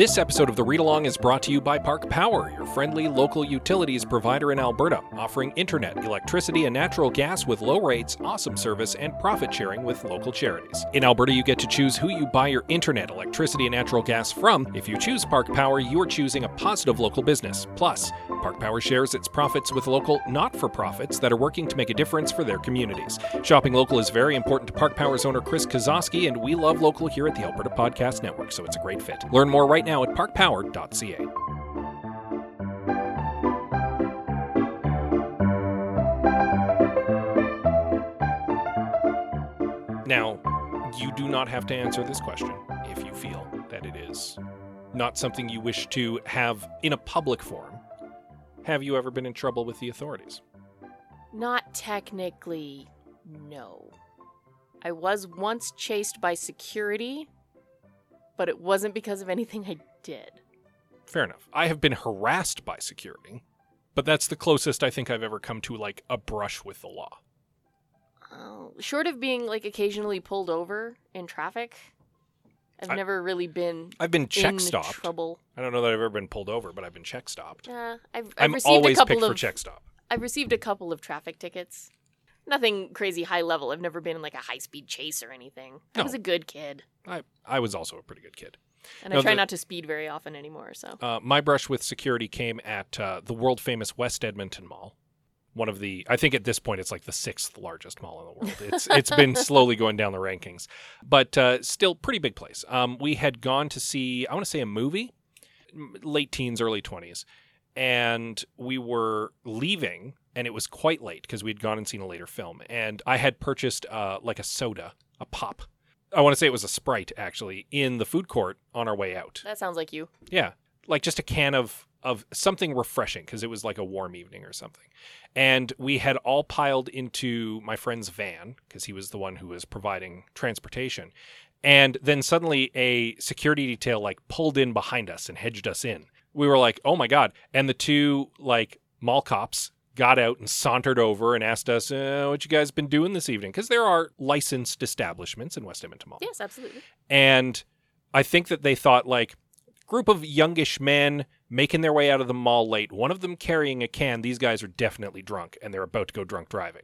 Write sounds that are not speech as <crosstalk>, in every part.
This episode of the Read Along is brought to you by Park Power, your friendly local utilities provider in Alberta, offering internet, electricity, and natural gas with low rates, awesome service, and profit sharing with local charities. In Alberta, you get to choose who you buy your internet, electricity, and natural gas from. If you choose Park Power, you are choosing a positive local business. Plus, Park Power shares its profits with local not for profits that are working to make a difference for their communities. Shopping local is very important to Park Power's owner Chris Kozowski, and we love local here at the Alberta Podcast Network, so it's a great fit. Learn more right now at parkpower.ca. Now, you do not have to answer this question if you feel that it is not something you wish to have in a public forum. Have you ever been in trouble with the authorities? Not technically, no. I was once chased by security, but it wasn't because of anything I did. Fair enough. I have been harassed by security, but that's the closest I think I've ever come to like a brush with the law. Oh, short of being like occasionally pulled over in traffic, I've I- neck really been I've been check in stopped. trouble. I don't know that I've ever been pulled over, but I've been check stopped. Uh, I've, I've I'm received always a couple picked of for check stop. I've received a couple of traffic tickets. Nothing crazy high level. I've never been in like a high speed chase or anything. I No. was a good kid, I, I was also a pretty good kid. and No, I try the- not to speed very often anymore. So Uh, my brush with security came at uh, the world famous West Edmonton Mall. One of the, I think at this point it's like the sixth largest mall in the world. It's <laughs> it's been slowly going down the rankings, but uh, still pretty big place. Um, we had gone to see, I want to say a movie, m- late teens, early twenties, and we were leaving, and it was quite late because we'd gone and seen a later film, and I had purchased uh, like a soda, a pop. I want to say it was a Sprite actually in the food court on our way out. that sounds like you. Yeah, like just a can of of something refreshing because it was like a warm evening or something. And we had all piled into my friend's van because he was the one who was providing transportation. And then suddenly a security detail like pulled in behind us and hedged us in. We were like, "Oh my god." And the two like mall cops got out and sauntered over and asked us, uh, "What you guys been doing this evening?" Because there are licensed establishments in West Edmonton Mall Yes, absolutely. and I think that they thought like group of youngish men making their way out of the mall late. One of them carrying a can. These guys are definitely drunk, and they're about to go drunk driving.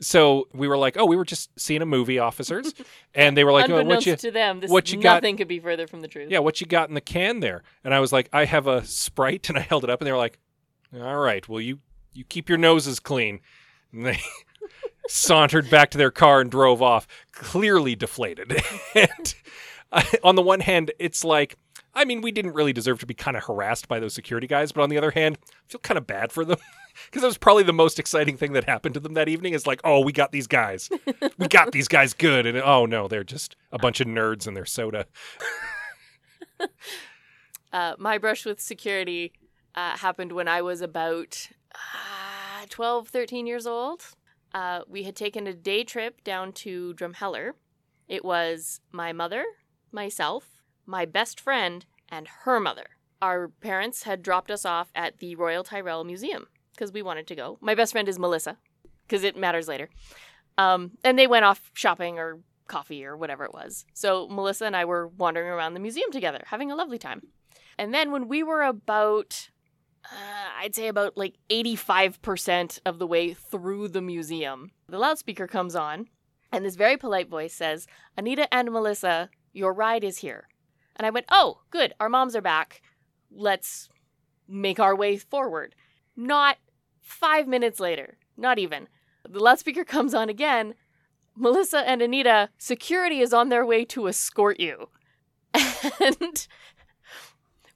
So we were like, "Oh, we were just seeing a movie, officers," <laughs> and they were like, "Oh, what you?" to them, this what you got- nothing could be further from the truth. Yeah, what you got in the can there? And I was like, I have a Sprite, <laughs> and I held it up, and they were like, All right, well you you keep your noses clean. And they <laughs> sauntered back to their car and drove off, clearly deflated. <laughs> and I, on the one hand, it's like, I mean, we didn't really deserve to be kind of harassed by those security guys, but on the other hand, I feel kind of bad for them. <laughs> Because that was probably the most exciting thing that happened to them that evening is like, oh, we got these guys. We got these guys good. And oh, no, they're just a bunch of nerds and their soda. Uh, my brush with security uh, happened when I was about uh, 12, 13 years old. Uh, we had taken a day trip down to Drumheller. It was my mother, myself, my best friend, and her mother. Our parents had dropped us off at the Royal Tyrrell Museum because we wanted to go. My best friend is Melissa because it matters later. Um, and they went off shopping or coffee or whatever it was. So Melissa and I were wandering around the museum together, having a lovely time. And then when we were about, uh, I'd say about like 85% of the way through the museum, the loudspeaker comes on, and this very polite voice says, Anita and Melissa, your ride is here. And I went, oh, good, our moms are back. Let's make our way forward. Not five minutes later, not even. The loudspeaker comes on again. Melissa and Anita, security is on their way to escort you. <laughs> And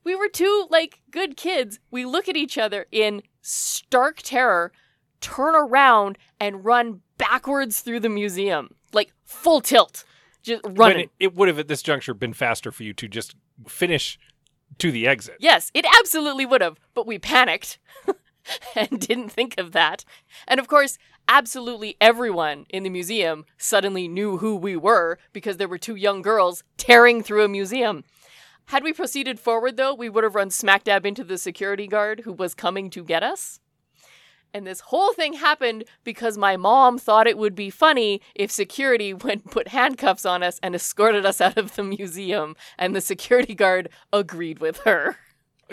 we were two like good kids. We look at each other in stark terror, turn around and run backwards through the museum, like full tilt, just running. it, it would have at this juncture been faster for you to just finish to the exit. Yes, it absolutely would have, but we panicked <laughs> and didn't think of that. And of course, absolutely everyone in the museum suddenly knew who we were because there were two young girls tearing through a museum. Had we proceeded forward, though, we would have run smack dab into the security guard who was coming to get us. And this whole thing happened because my mom thought it would be funny if security <laughs> went put handcuffs on us and escorted us out of the museum. And the security guard agreed with her.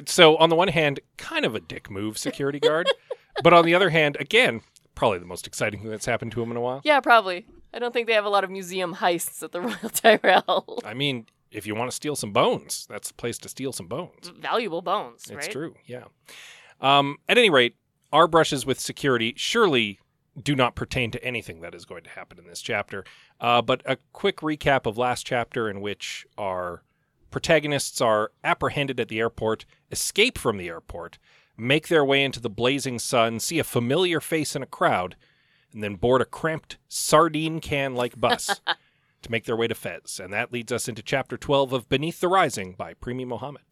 So, on the one hand, kind of a dick move, security guard. <laughs> but on the other hand, again, probably the most exciting thing that's happened to him in a while. Yeah, probably. I don't think they have a lot of museum heists at the <laughs> Royal Tyrrell. I mean, if you want to steal some bones, that's the place to steal some bones. Valuable bones, It's right? true, yeah. Um, at any rate, our brushes with security surely do not pertain to anything that is going to happen in this chapter. Uh, but a quick recap of last chapter, in which our protagonists are apprehended at the airport, escape from the airport, make their way into the blazing sun, see a familiar face in a crowd, and then board a cramped sardine can like bus <laughs> to make their way to Fez. And that leads us into chapter 12 of Beneath the Rising by Premee Mohamed.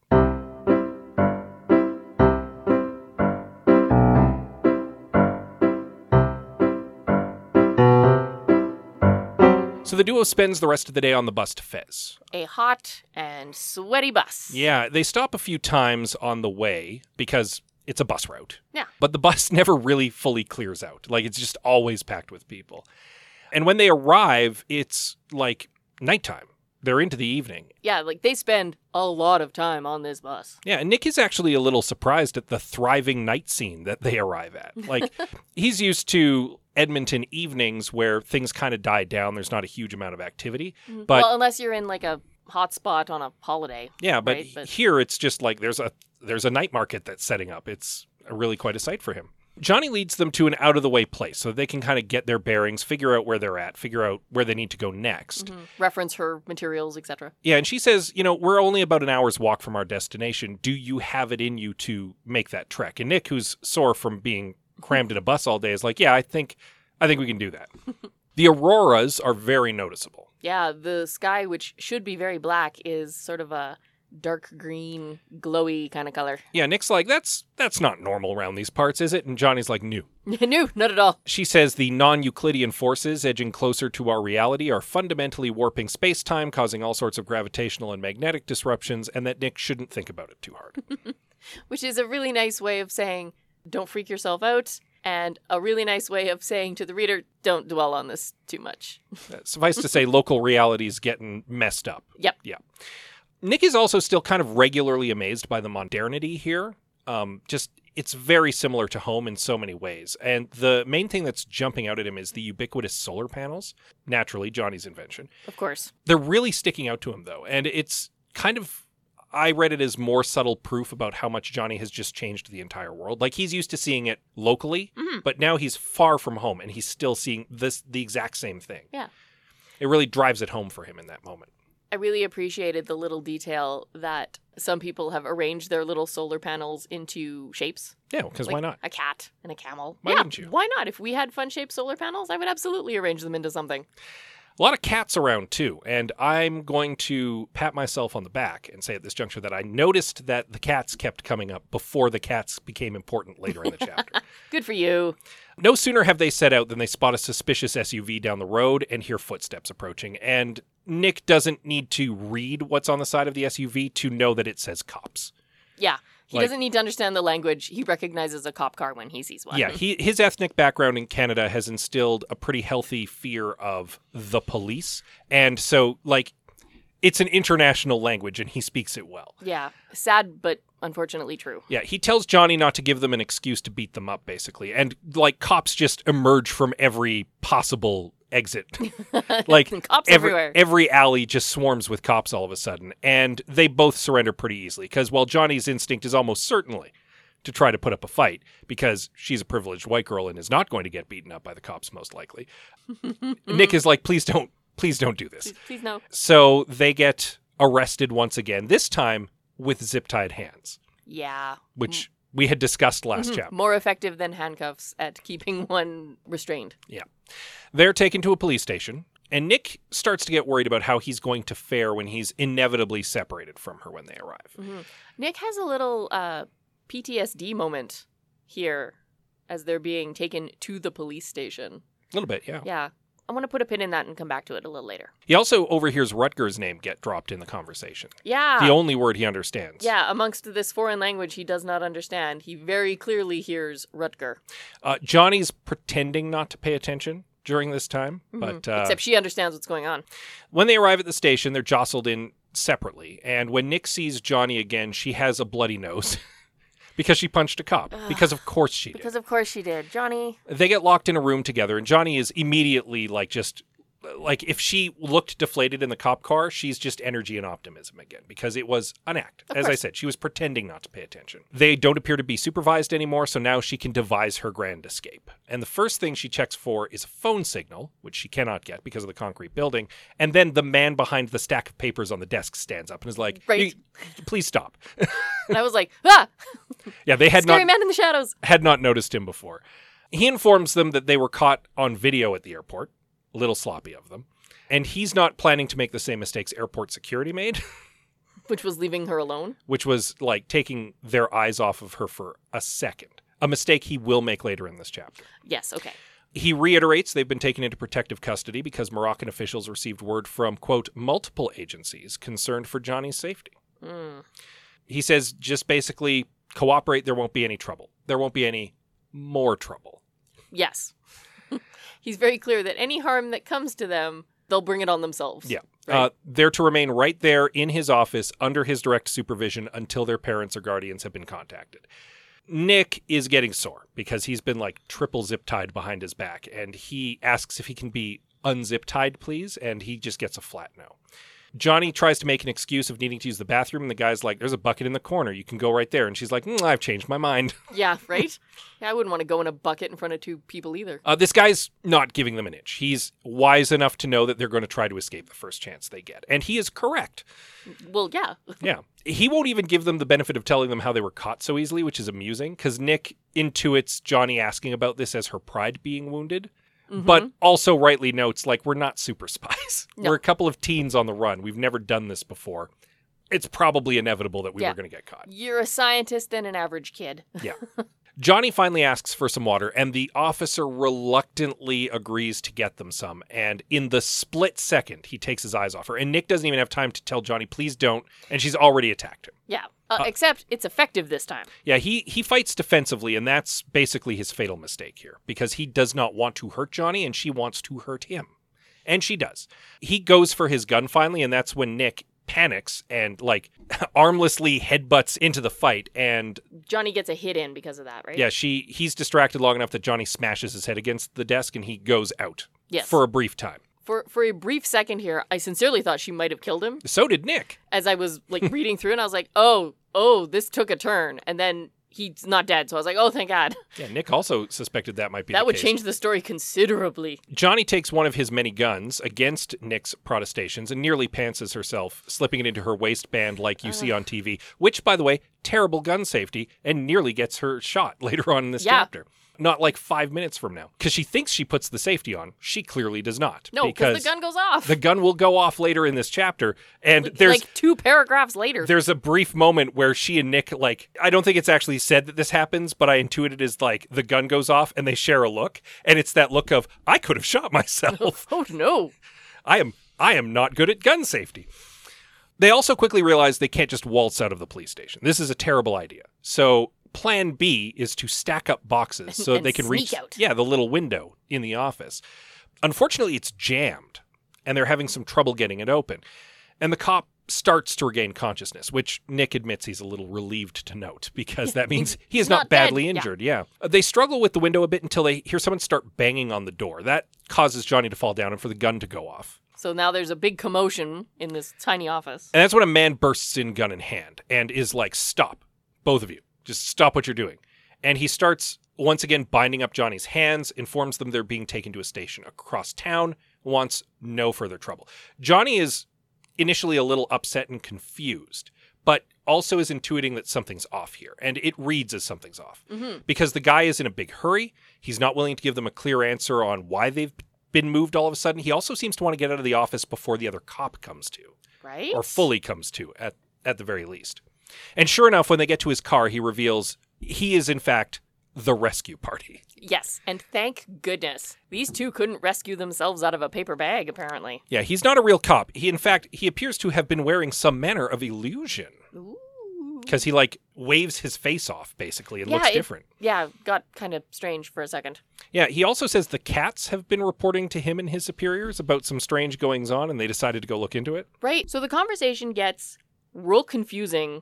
So the duo spends the rest of the day on the bus to Fez. A hot and sweaty bus. Yeah, they stop a few times on the way because it's a bus route. Yeah. But the bus <laughs> never really fully clears out. Like it's just always packed with people. And when they arrive, it's like nighttime. They're into the evening. Yeah, like they spend a lot of time on this bus. Yeah, and Nick is actually a little surprised at the thriving night scene that they arrive at. <laughs> Like he's used to Edmonton evenings where things kind of die down. There's not a huge amount of activity. Mm-hmm. But well, unless you're in like a hot spot on a holiday. Yeah, but, right? But- here it's just like there's a there's a night market that's setting up. It's really quite a sight for him. Johnny leads them to an out of the way place so they can kind of get their bearings, figure out where they're at, figure out where they need to go next. Mhm. Reference her materials, etc. Yeah, and she says, you know, we're only about an hour's walk from our destination. Do you have it in you to make that trek? And Nick, who's sore from being crammed in a bus all day, is like, yeah, I think I think we can do that. <laughs> the auroras are very noticeable. Yeah, the sky, which should be very black, is sort of a dark green, glowy kind of color. Yeah, Nick's like, that's that's not normal around these parts, is it? And Johnny's like, no. <laughs> new, not at all. She says the non Euclidean forces edging closer to our reality are fundamentally warping space time, causing all sorts of gravitational and magnetic disruptions, and that Nick shouldn't think about it too hard. <laughs> <laughs> Which is a really nice way of saying, don't freak yourself out, and a really nice way of saying to the reader, don't dwell on this too much. Uh, Suffice to say, local reality is getting messed up. Yep. Yeah. Nick is also still kind of regularly amazed by the modernity here. Um, just it's very similar to home in so many ways. And the main thing that's jumping out at him is the ubiquitous solar panels. Naturally, Johnny's invention. Of course. They're really sticking out to him though, and it's kind of I read it as more subtle proof about how much Johnny has just changed the entire world. Like he's used to seeing it locally, Mhm. but now he's far from home and he's still seeing this the exact same thing. Yeah. It really drives it home for him in that moment. I really appreciated the little detail that some people have arranged their little solar panels into shapes. Yeah, because Like why not? A cat and a camel. Why yeah, wouldn't you? Why not? If we had fun shaped solar panels, I would absolutely arrange them into something. A lot of cats around too, and I'm going to pat myself on the back and say at this juncture that I noticed that the cats kept coming up before the cats became important later in the chapter. <laughs> Good for you. No sooner have they set out than they spot a suspicious SUV down the road and hear footsteps approaching. And Nick doesn't need to read what's on the side of the SUV to know that it says cops. Yeah. He Like- doesn't need to understand the language. He recognizes a cop car when he sees one. Yeah, he, his ethnic background in Canada has instilled a pretty healthy fear of the police. And so, like, it's an international language and he speaks it well. Yeah. Sad, but unfortunately true. Yeah, he tells Johnny not to give them an excuse to beat them up, basically. And, like, cops just emerge from every possible exit. <laughs> like, <laughs> Cops every, everywhere. every alley just swarms with cops all of a sudden. And they both surrender pretty easily because while Johnny's instinct is almost certainly to try to put up a fight because she's a privileged white girl and is not going to get beaten up by the cops, most likely, <laughs> Nick is like, please don't, please don't do this. please, please no. So they get arrested once again, this time with zip tied hands, Yeah. which we had discussed last Mhm. chapter. More effective than handcuffs at keeping <laughs> one restrained. Yeah. They're taken to a police station, And Nick starts to get worried about how he's going to fare when he's inevitably separated from her when they arrive. Mhm. Nick has a little uh, PTSD moment here as they're being taken to the police station. A little bit, yeah. Yeah. I want to put a pin in that and come back to it a little later. He also overhears Rutger's name get dropped in the conversation. Yeah. The only word he understands. yeah, amongst this foreign language he does not understand, he very clearly hears Rutger. Uh, Johnny's pretending not to pay attention during this time, Mhm. but uh, Except she understands what's going on. when they arrive at the station, they're jostled in separately. And when Nick sees Johnny again, she has a bloody nose <laughs> because she punched a cop. Because of course she did. Because of course she did. Johnny. they get locked in a room together, and Johnny is immediately like just like if she looked deflated in the cop car, she's just energy and optimism again because it was an act. Of As I said, she was pretending not to pay attention. They don't appear to be supervised anymore, so now she can devise her grand escape. And the first thing she checks for is a phone signal, which she cannot get because of the concrete building. And then the man behind the stack of papers on the desk stands up and is like, Right. "Please stop." <laughs> And I was like, ah! <laughs> yeah, they had Scary not man in the shadows. had not noticed him before. He informs them that they were caught on video at the airport, a little sloppy of them, and he's not planning to make the same mistakes airport security made, <laughs> Which was leaving her alone. which was like taking their eyes off of her for a second. A mistake he will make later in this chapter. Yes, okay. He reiterates they've been taken into protective custody because Moroccan officials received word from, quote, multiple agencies concerned for Johnny's safety. Mm. He says just basically cooperate, there won't be any trouble. There won't be any more trouble. Yes. He's very clear that any harm that comes to them, they'll bring it on themselves. Yeah. Right. Uh, they're to remain right there in his office under his direct supervision until their parents or guardians have been contacted. Nick is getting sore because he's been like triple zip tied behind his back and he asks if he can be unzip tied, please, and he just gets a flat no. Johnny tries to make an excuse of needing to use the bathroom, and the guy's like, There's a bucket in the corner. You can go right there. And she's like, "Mm, I've changed my mind. <laughs> Yeah, right? yeah, I wouldn't want to go in a bucket in front of two people either. Uh, this guy's not giving them an inch. He's wise enough to know that they're going to try to escape the first chance they get. And he is correct. Well, yeah. <laughs> Yeah. He won't even give them the benefit of telling them how they were caught so easily, which is amusing because Nick intuits Johnny asking about this as her pride being wounded, but mm-hmm. also rightly notes, like, we're not super <laughs> spies. No. We're a couple of teens on the run. We've never done this before. It's probably inevitable that we Yeah. were going to get caught. You're a scientist and an average kid. Yeah. <laughs> Johnny finally asks for some water, and the officer reluctantly agrees to get them some. And in the split second, he takes his eyes off her. And Nick doesn't even have time to tell Johnny, please don't. And she's already attacked him. Yeah. Uh, except it's effective this time. Yeah, he he fights defensively, and that's basically his fatal mistake here because he does not want to hurt Johnny, and she wants to hurt him, and she does. He goes for his gun finally, and that's when Nick panics and like <laughs> armlessly headbutts into the fight, and Johnny gets a hit in because of that, right? yeah, she he's distracted long enough that Johnny smashes his head against the desk, and he goes out Yes. for a brief time. For for a brief second here, I sincerely thought she might have killed him So did Nick. as I was like <laughs> reading through, and I was like, oh, oh, this took a turn, and then he's not dead. So I was like, oh, thank God. <laughs> Yeah, Nick also suspected that might be that would case. change the story considerably. Johnny takes one of his many guns against Nick's protestations and nearly pantses herself, slipping it into her waistband like you see on TV, which, by the way, terrible gun safety, and nearly gets her shot <laughs> later on in this Yeah. chapter. Not like five minutes from now. Because she thinks she puts the safety on. She clearly does not. No, because the gun goes off. the gun will go off later in this chapter. And there's like two paragraphs later. there's a brief moment where she and Nick like I don't think it's actually said that this happens, but I intuited it as like the gun goes off and they share a look, and it's that look of I could have shot myself. <laughs> oh no. I am I am not good at gun safety. They also quickly realize they can't just waltz out of the police station. This is a terrible idea. So plan B is to stack up boxes <laughs> so they can reach out. yeah, the little window in the office. Unfortunately, it's jammed and they're having some trouble getting it open. And the cop starts to regain consciousness, which Nick admits he's a little relieved to note because that means <laughs> he is not, not badly Yeah. injured. Yeah. Uh, They struggle with the window a bit until they hear someone start banging on the door. That causes Johnny to fall down and for the gun to go off. So now there's a big commotion in this tiny office. And that's when a man bursts in gun in hand and is like, Stop, both of you. Just stop what you're doing. And he starts once again binding up Johnny's hands, informs them they're being taken to a station across town, wants no further trouble. Johnny is initially a little upset and confused, but also is intuiting that something's off here. And it reads as something's off hmm because the guy is in a big hurry. He's not willing to give them a clear answer on why they've been moved all of a sudden. He also seems to want to get out of the office before the other cop comes to, Right? or fully comes to at at the very least. And sure enough, when they get to his car, he reveals he is in fact the rescue party. Yes, and thank goodness. These two couldn't rescue themselves out of a paper bag, apparently. Yeah, he's not a real cop. He in fact he appears to have been wearing some manner of illusion because he like waves his face off basically and Yeah, looks it- different. Yeah, got kind of strange for a second. Yeah, he also says the cats have been reporting to him and his superiors about some strange goings on and they decided to go look into it. Right. So the conversation gets real confusing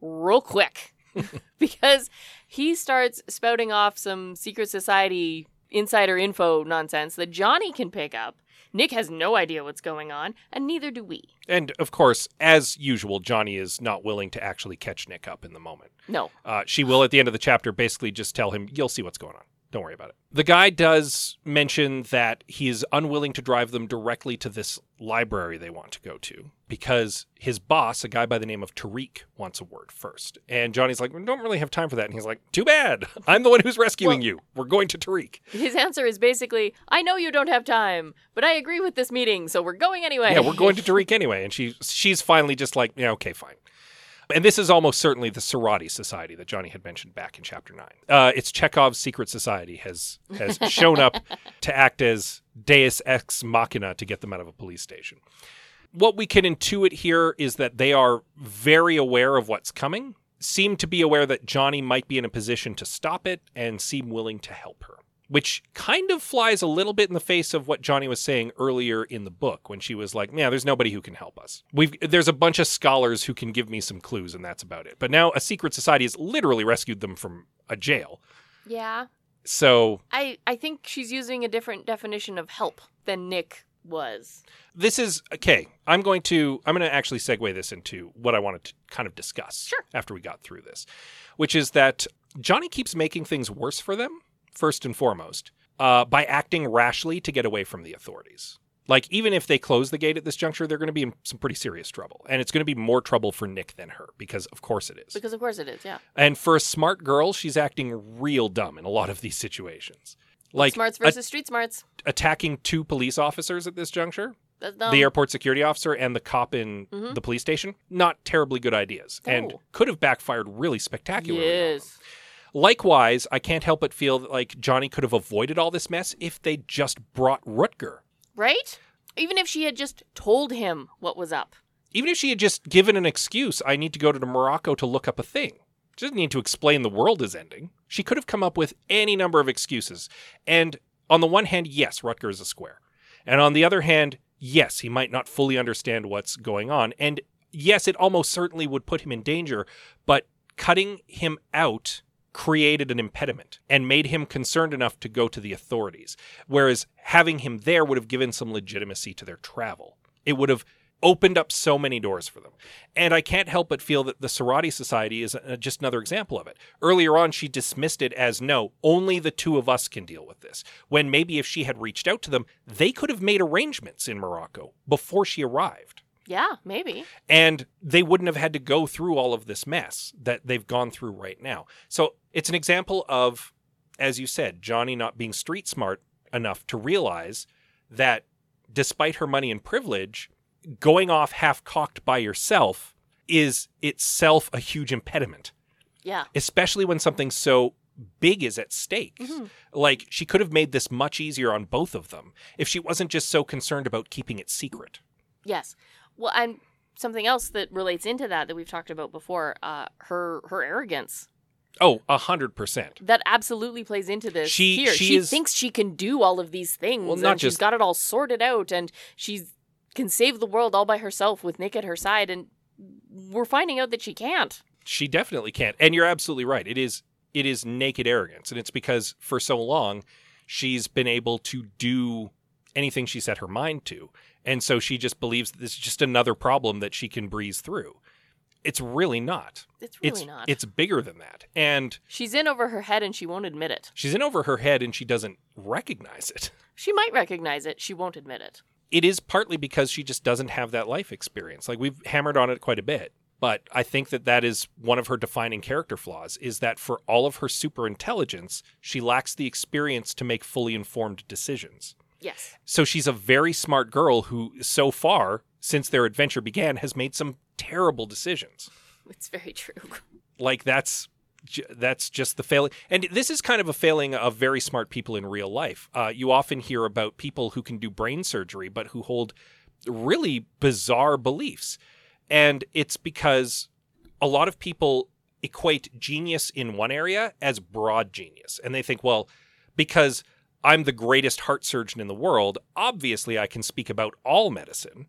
real quick <laughs> because he starts spouting off some secret society insider info nonsense that Johnny can pick up. Nick has no idea what's going on, and neither do we. And of course, as usual, Johnny is not willing to actually catch Nick up in the moment. No. Uh, she will, at the end of the chapter, basically just tell him, You'll see what's going on. Don't worry about it. The guy does mention that he is unwilling to drive them directly to this library they want to go to because his boss, a guy by the name of Tariq, wants a word first. And Johnny's like, We don't really have time for that. And he's like, Too bad. <laughs> I'm the one who's rescuing Well- you. We're going to Tariq. His answer is basically, I know you don't have time, but I agree with this meeting, so we're going anyway. Yeah, we're going to <laughs> Tariq anyway. And she she's finally just like, Yeah, okay, fine. And this is almost certainly the Sorority Society that Johnny had mentioned back in chapter nine. Uh, it's Chekhov's secret society has has <laughs> shown up to act as Deus ex machina to get them out of a police station. What we can intuit here is that they are very aware of what's coming, seem to be aware that Johnny might be in a position to stop it, and seem willing to help her. Which kind of flies a little bit in the face of what Johnny was saying earlier in the book when she was like, "Yeah, there's nobody who can help us. We've there's a bunch of scholars who can give me some clues, and that's about it." But now a secret society has literally rescued them from a jail. Yeah. So I, I think she's using a different definition of help than Nick was. this is okay. I'm going to I'm going to actually segue this into what I wanted to kind of discuss Sure. after we got through this, which is that Johnny keeps making things worse for them first and foremost uh, by acting rashly to get away from the authorities. Like even if they close the gate at this juncture, they're going to be in some pretty serious trouble, and it's going to be more trouble for Nick than her because of course it is. Because of course it is, yeah. And for a smart girl, she's acting real dumb in a lot of these situations. Like smarts a- versus street smarts. attacking two police officers at this juncture the airport security officer and the cop in Mhm. the police station not terribly good ideas and could have backfired really spectacularly. Yes. likewise i can't help but feel that like johnny could have avoided all this mess if they just brought rutger Right? Even if she had just told him what was up. even if she had just given an excuse i need to go to morocco to look up a thing she doesn't need to explain the world is ending. She could have come up with any number of excuses. And on the one hand yes rutger is a square. And on the other hand yes he might not fully understand what's going on. And yes it almost certainly would put him in danger but cutting him out created an impediment and made him concerned enough to go to the authorities. Whereas having him there would have given some legitimacy to their travel. It would have opened up so many doors for them. And I can't help but feel that the Sorority Society is uh, just another example of it. Earlier on, she dismissed it as no, only the two of us can deal with this. When maybe if she had reached out to them, they could have made arrangements in Morocco before she arrived. Yeah, maybe. And they wouldn't have had to go through all of this mess that they've gone through right now. So it's an example of, as you said, Johnny not being street smart enough to realize that despite her money and privilege, going off half cocked by yourself is itself a huge impediment, Yeah. especially when something so big is at stake. Mhm. Like, she could have made this much easier on both of them if she wasn't just so concerned about keeping it secret. Yes. Well, and something else that relates into that that we've talked about before, uh, her her arrogance. Oh, a hundred percent. That absolutely plays into this She- here. she She, is- thinks she can do all of these things Well, not and she's got it all sorted out and she's can save the world all by herself with Nick at her side and we're finding out that she can't. She definitely can't. And you're absolutely right. It is it is naked arrogance. And it's because for so long she's been able to do anything she set her mind to. And so she just believes that this is just another problem that she can breeze through. It's really not. It's really it's not. it's bigger than that. And She's in over her head and she won't admit it. she's in over her head and she doesn't recognize it. She might recognize it, she won't admit it. It is partly because she just doesn't have that life experience. Like we've hammered on it quite a bit. But I think that that is one of her defining character flaws is that for all of her super intelligence, she lacks the experience to make fully informed decisions. Yes. So she's a very smart girl who, so far, since their adventure began, has made some terrible decisions. It's very true. Like that's that's just the failing. And this is kind of a failing of very smart people in real life. Uh, you often hear about people who can do brain surgery, but who hold really bizarre beliefs, and it's because a lot of people equate genius in one area as broad genius, and they think, well, because I'm the greatest heart surgeon in the world, obviously I can speak about all medicine.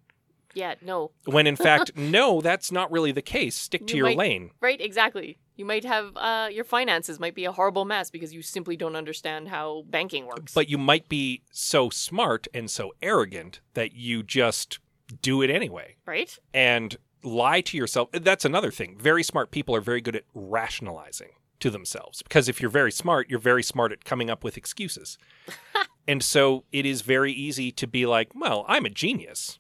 Yeah, no. When in fact, <laughs> no, that's not really the case. Stick to You your might- lane. Right, exactly. You might have uh, your finances might be a horrible mess because you simply don't understand how banking works. But you might be so smart and so arrogant that you just do it anyway right? and lie to yourself. That's another thing. Very smart people are very good at rationalizing to themselves because if you're very smart, you're very smart at coming up with excuses. <laughs> and so it is very easy to be like, well, I'm a genius.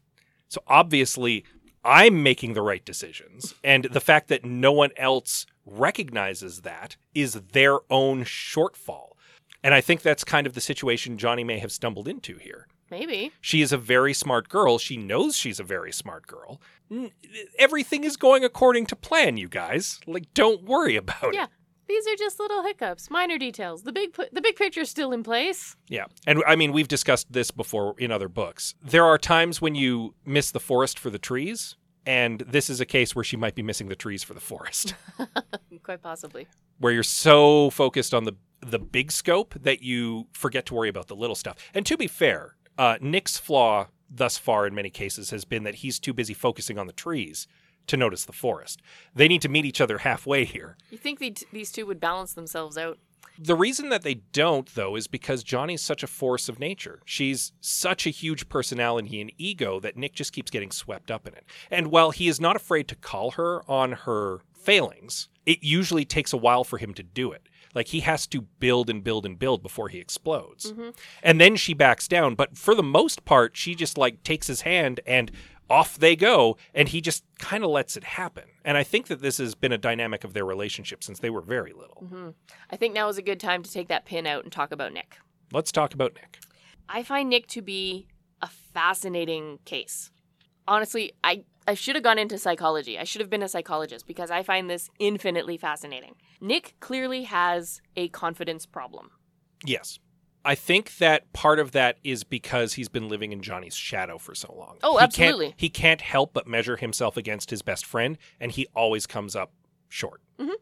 So obviously, I'm making the right decisions. And the fact that no one else recognizes that is their own shortfall. And I think that's kind of the situation Johnny may have stumbled into here. Maybe. She is a very smart girl. She knows she's a very smart girl. N- Everything is going according to plan, you guys. Like, don't worry about Yeah. it. These are just little hiccups, minor details. The big pu- the big picture's still in place. Yeah. And I mean, we've discussed this before in other books. There are times when you miss the forest for the trees, and this is a case where she might be missing the trees for the forest, <laughs> Quite possibly. where you're so focused on the the big scope that you forget to worry about the little stuff. And to be fair, uh, Nick's flaw thus far in many cases has been that he's too busy focusing on the trees to notice the forest. They need to meet each other halfway here. You think the these two would balance themselves out? The reason that they don't, though, is because Johnny's such a force of nature. She's such a huge personality and ego that Nick just keeps getting swept up in it. And while he is not afraid to call her on her failings, it usually takes a while for him to do it. Like he has to build and build and build before he explodes. Mm-hmm. And then she backs down. But for the most part, she just like takes his hand and off they go. And he just kind of lets it happen. And I think that this has been a dynamic of their relationship since they were very little. Mm-hmm. I think now is a good time to take that pin out and talk about Nick. Let's talk about Nick. I find Nick to be a fascinating case. Honestly, I, I should have gone into psychology. I should have been a psychologist because I find this infinitely fascinating. Nick clearly has a confidence problem. Yes. I think that part of that is because he's been living in Johnny's shadow for so long. Oh, He can't- absolutely. he can't help but measure himself against his best friend, and he always comes up short. Mhm.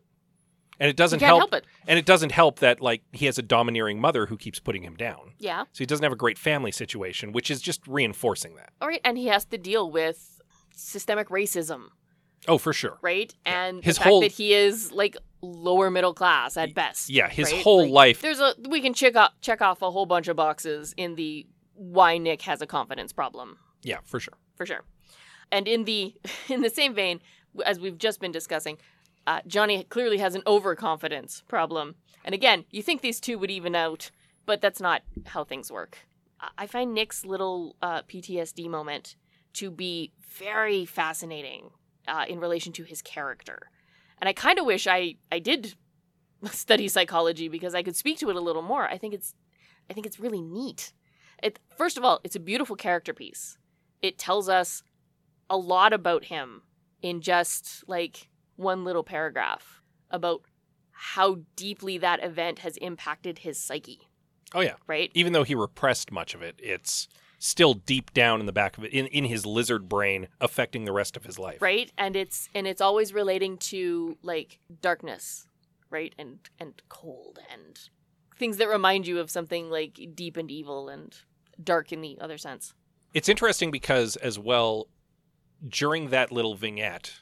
And it doesn't He can't help, help it. And it doesn't help that like he has a domineering mother who keeps putting him down. Yeah. So he doesn't have a great family situation, which is just reinforcing that. All right. And he has to deal with systemic racism, Oh, for sure. right? And His the fact whole- that he is like lower middle class at best. Yeah, his right? whole Like, life. There's a we can check off check off a whole bunch of boxes in the why Nick has a confidence problem Yeah, for sure. for sure. And in the <laughs> in the same vein, as we've just been discussing, uh, Johnny clearly has an overconfidence problem. And again, you think these two would even out, but that's not how things work. I- I find Nick's little uh, PTSD moment to be very fascinating uh, in relation to his character. And I kind of wish I, I did <laughs> study psychology because I could speak to it a little more. I think it's I think it's really neat. It first of all, it's a beautiful character piece. It tells us a lot about him in just like one little paragraph about how deeply that event has impacted his psyche, Oh yeah. right? Even though he repressed much of it, it's still deep down in the back of it, in, in his lizard brain, affecting the rest of his life. right? And it's and it's always relating to like darkness right? And and cold and things that remind you of something like deep and evil and dark in the other sense. It's interesting because, as well, during that little vignette,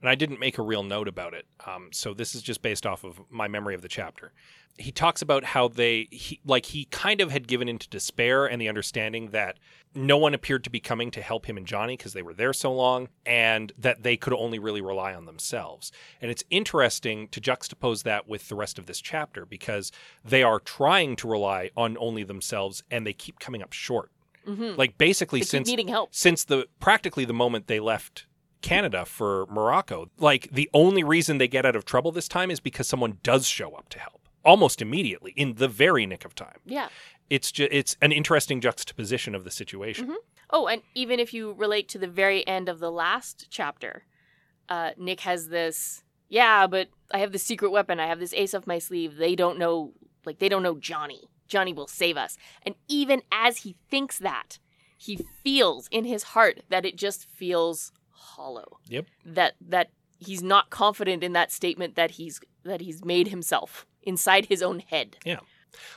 and I didn't make a real note about it, um, so this is just based off of my memory of the chapter. He talks about how they, he, like, he kind of had given into despair and the understanding that no one appeared to be coming to help him and Johnny because they were there so long, and that they could only really rely on themselves. And it's interesting to juxtapose that with the rest of this chapter because they are trying to rely on only themselves and they keep coming up short. mm-hmm. Like basically they since needing help since the practically the moment they left Canada for Morocco, like the only reason they get out of trouble this time is because someone does show up to help almost immediately in the very nick of time. yeah It's ju- it's an interesting juxtaposition of the situation. Oh, and even if you relate to the very end of the last chapter, uh, Nick has this. Yeah, but I have this secret weapon. I have this ace up my sleeve. They don't know, like they don't know Johnny. Johnny will save us. And even as he thinks that, he feels in his heart that it just feels hollow. Yep. That that he's not confident in that statement that he's that he's made himself inside his own head. Yeah.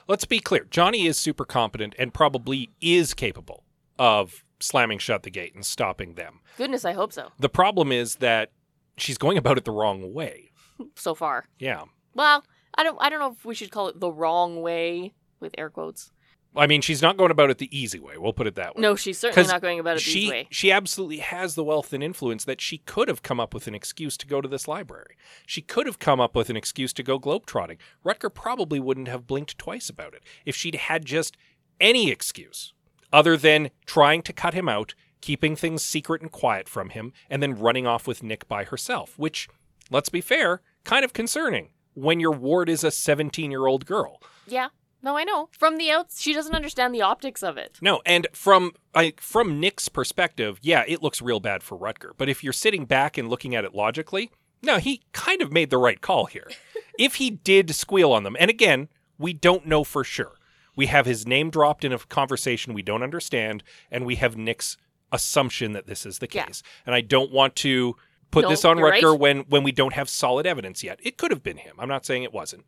Let's be clear. Johnny is super competent and probably is capable of slamming shut the gate and stopping them. Goodness, I hope so. The problem is that she's going about it the wrong way. <laughs> So far. Yeah. Well, I don't I don't know if we should call it the wrong way with air quotes. I mean, she's not going about it the easy way. We'll put it that way. No, she's certainly not going about it she this way. she absolutely has the wealth and influence that she could have come up with an excuse to go to this library. She could have come up with an excuse to go globetrotting. Rutger probably wouldn't have blinked twice about it if she'd had just any excuse other than trying to cut him out, keeping things secret and quiet from him, and then running off with Nick by herself, which, let's be fair, kind of concerning when your ward is a 17-year-old girl. Yeah. No, I know. From the outs, she doesn't understand the optics of it. No, and from I, from Nick's perspective, yeah, it looks real bad for Rutger. But if you're sitting back and looking at it logically, no, he kind of made the right call here. <laughs> if he did squeal on them, and again, we don't know for sure. We have his name dropped in a conversation we don't understand, and we have Nick's assumption that this is the Yeah. case. And I don't want to put No, this on Rutger right. when when we don't have solid evidence yet. It could have been him. I'm not saying it wasn't.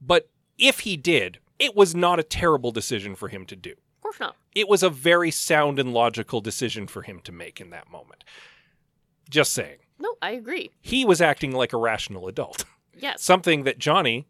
But if he did, it was not a terrible decision for him to do Of course not. it was a very sound and logical decision for him to make in that moment. Just saying. No, I agree. He was acting like a rational adult, <laughs> Yes. something that Johnny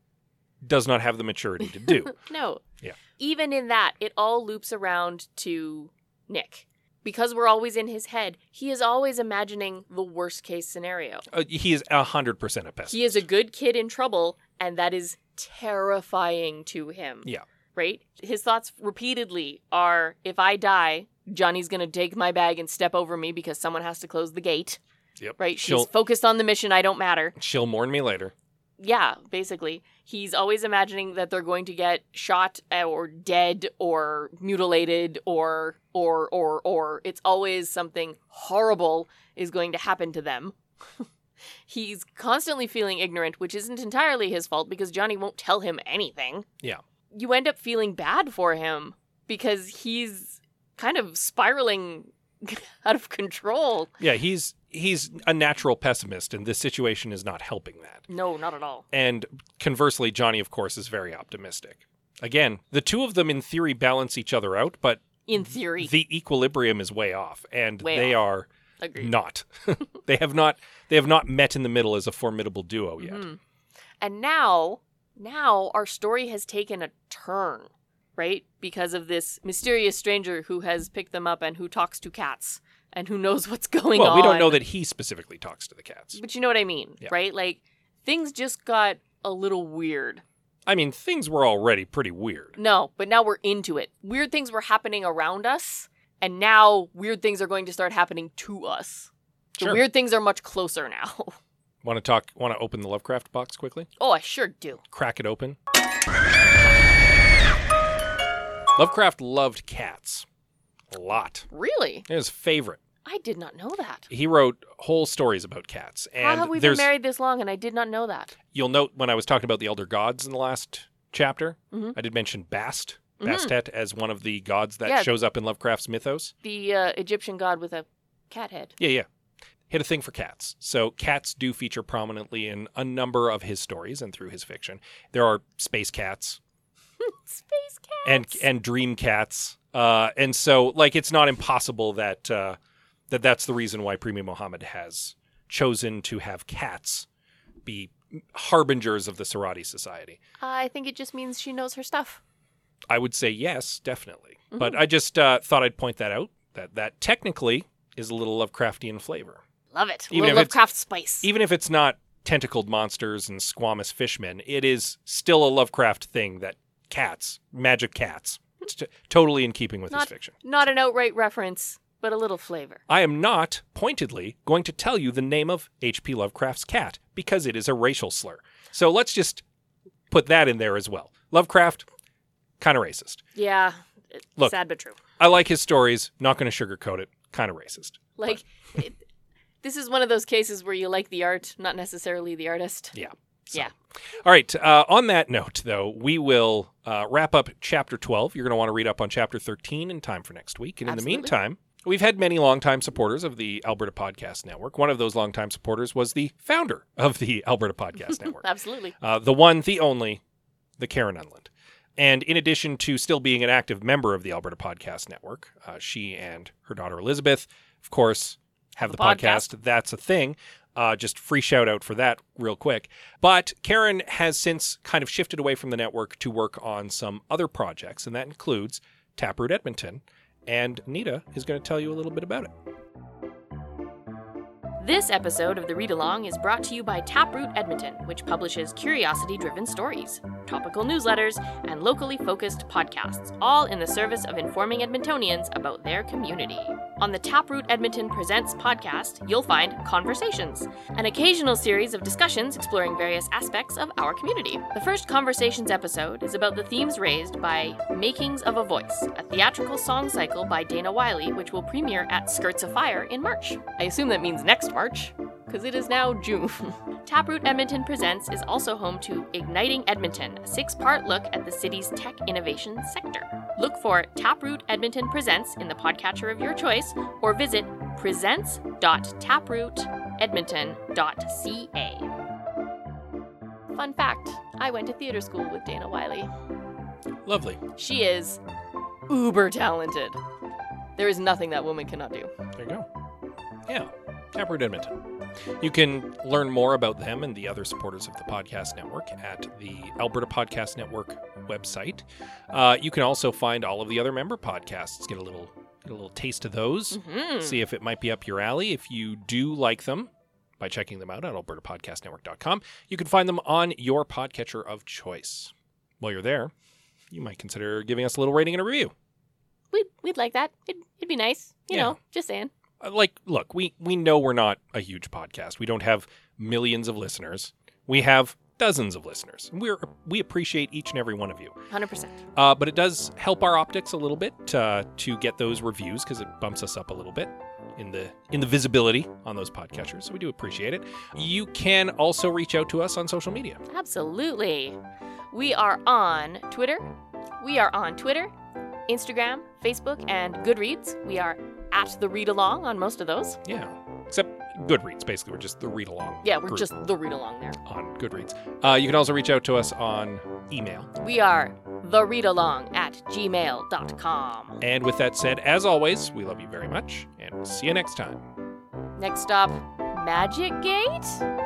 does not have the maturity to do. <laughs> no. Yeah. Even in that, it all loops around to Nick. Because we're always in his head, he is always imagining the worst case scenario. Uh, he is 100% a pessimist. He is a good kid in trouble, and that is terrifying to him. Yeah. Right? His thoughts repeatedly are if I die, Johnny's going to take my bag and step over me because someone has to close the gate. Yep. Right? She's She'll, focused on the mission. I don't matter. she'll mourn me later. Yeah, basically. He's always imagining that they're going to get shot uh, or dead or mutilated or or or or it's always something horrible is going to happen to them. <laughs> He's constantly feeling ignorant, which isn't entirely his fault because Johnny won't tell him anything. Yeah. You end up feeling bad for him because he's kind of spiraling <laughs> out of control. Yeah, he's he's a natural pessimist, and this situation is not helping that. No, not at all. And conversely, Johnny, of course, is very optimistic. Again, the two of them in theory balance each other out, but In theory. the equilibrium is way off, and Way they are Agreed. not. <laughs> they have not. They have not met in the middle as a formidable duo yet. Mhm. And now, now our story has taken a turn, right? Because of this mysterious stranger who has picked them up and who talks to cats and who knows <laughs> what's going Well, on. Well, we don't know that he specifically talks to the cats. But you know what I mean, Yeah. right? Like things just got a little weird. I mean, things were already pretty weird. No, but now we're into it. Weird things were happening around us, and now weird things are going to start happening to us. The Sure. weird things are much closer now. <laughs> Want to talk? Want to open the Lovecraft box quickly? oh, I sure do. Crack it open. Lovecraft loved cats a lot. Really? His favorite. I did not know that. He wrote whole stories about cats, and How have we been married this long and I did not know that? you'll note when I was talking about the elder gods in the last chapter, Mhm. I did mention Bast. Bastet as one of the gods that Yeah. shows up in Lovecraft's mythos. The uh, Egyptian god with a cat head. Yeah, yeah. Hit a thing for cats. So cats do feature prominently in a number of his stories and through his fiction. There are space cats <laughs> Space cats. and and dream cats. Uh, and so like it's not impossible that uh, that that's the reason why Premee Mohamed has chosen to have cats be harbingers of the Sarati Society. I think it just means she knows her stuff. I would say yes, definitely. But I just uh, thought I'd point that out that that technically is a little Lovecraftian flavor. Love it. Even Little Lovecraft spice. Even if it's not tentacled monsters and squamous fishmen, it is still a Lovecraft thing that cats, magic cats, t- totally in keeping with his fiction. Not an outright reference, but a little flavor. I am not pointedly going to tell you the name of H.P. Lovecraft's cat because it is a racial slur. So let's just put that in there as well. Lovecraft, kind of racist. Yeah. Look. Sad but true. I like his stories, not going to sugarcoat it, kind of racist. Like, it, this is one of those cases where you like the art, not necessarily the artist. Yeah. So- Yeah. All right. Uh, on that note, though, we will uh, wrap up chapter 12. You're going to want to read up on chapter 13 in time for next week. And in Absolutely. the meantime, we've had many longtime supporters of the Alberta Podcast Network. One of those longtime supporters was the founder of the Alberta Podcast <laughs> Network. Absolutely. Uh, the one, the only, the Karen Unland. And in addition to still being an active member of the Alberta Podcast Network, uh, she and her daughter Elizabeth, of course, have the, The podcast. That's a thing. Uh, just free shout out for that, real quick. But Karen has since kind of shifted away from the network to work on some other projects, and that includes Taproot Edmonton. And Nita is going to tell you a little bit about it. This episode of the Read Along is brought to you by Taproot Edmonton, which publishes curiosity driven stories, topical newsletters, and locally focused podcasts, all in the service of informing Edmontonians about their community. On the Taproot Edmonton Presents podcast, you'll find Conversations, an occasional series of discussions exploring various aspects of our community. The first Conversations episode is about the themes raised by Makings of a Voice, a theatrical song cycle by Dana Wylie, which will premiere at SkirtsAfire in March. I assume that means next March, because it is now June. <laughs> Taproot Edmonton Presents is also home to Igniting Edmonton, a six part look at the city's tech innovation sector. Look for Taproot Edmonton Presents in the podcatcher of your choice or visit presents.taprootedmonton.ca. Fun fact I went to theater school with Dana Wylie. Lovely. She is uber talented. There is nothing that woman cannot do. There you go. Yeah, Taproot Edmonton. You can learn more about them and the other supporters of the podcast network at the Alberta Podcast Network website. Uh, you can also find all of the other member podcasts. Get a little get a little taste of those. Hmm. See if it might be up your alley. If you do like them, by checking them out at albertapodcastnetwork.com, you can find them on your podcatcher of choice. While you're there, you might consider giving us a little rating and a review. We'd, we'd like that. It'd, it'd be nice. You Yeah. know, just saying. Uh, like look we we know we're not a huge podcast we don't have millions of listeners we have dozens of listeners we're we appreciate each and every one of you 100%. uh, but it does help our optics a little bit uh, to get those reviews because it bumps us up a little bit in the in the visibility on those podcatchers so we do appreciate it you can also reach out to us on social media Absolutely. We are on Twitter. We are on Twitter, Instagram, Facebook, and Goodreads. We are at the Read Along on most of those. yeah except goodreads basically we're just the read along Yeah, we're just the Read Along there. on goodreads uh, you can also reach out to us on email We are the Read Along at gmail.com. And with that said, as always, we love you very much, and we'll see you next time. Next stop, Magic Gate?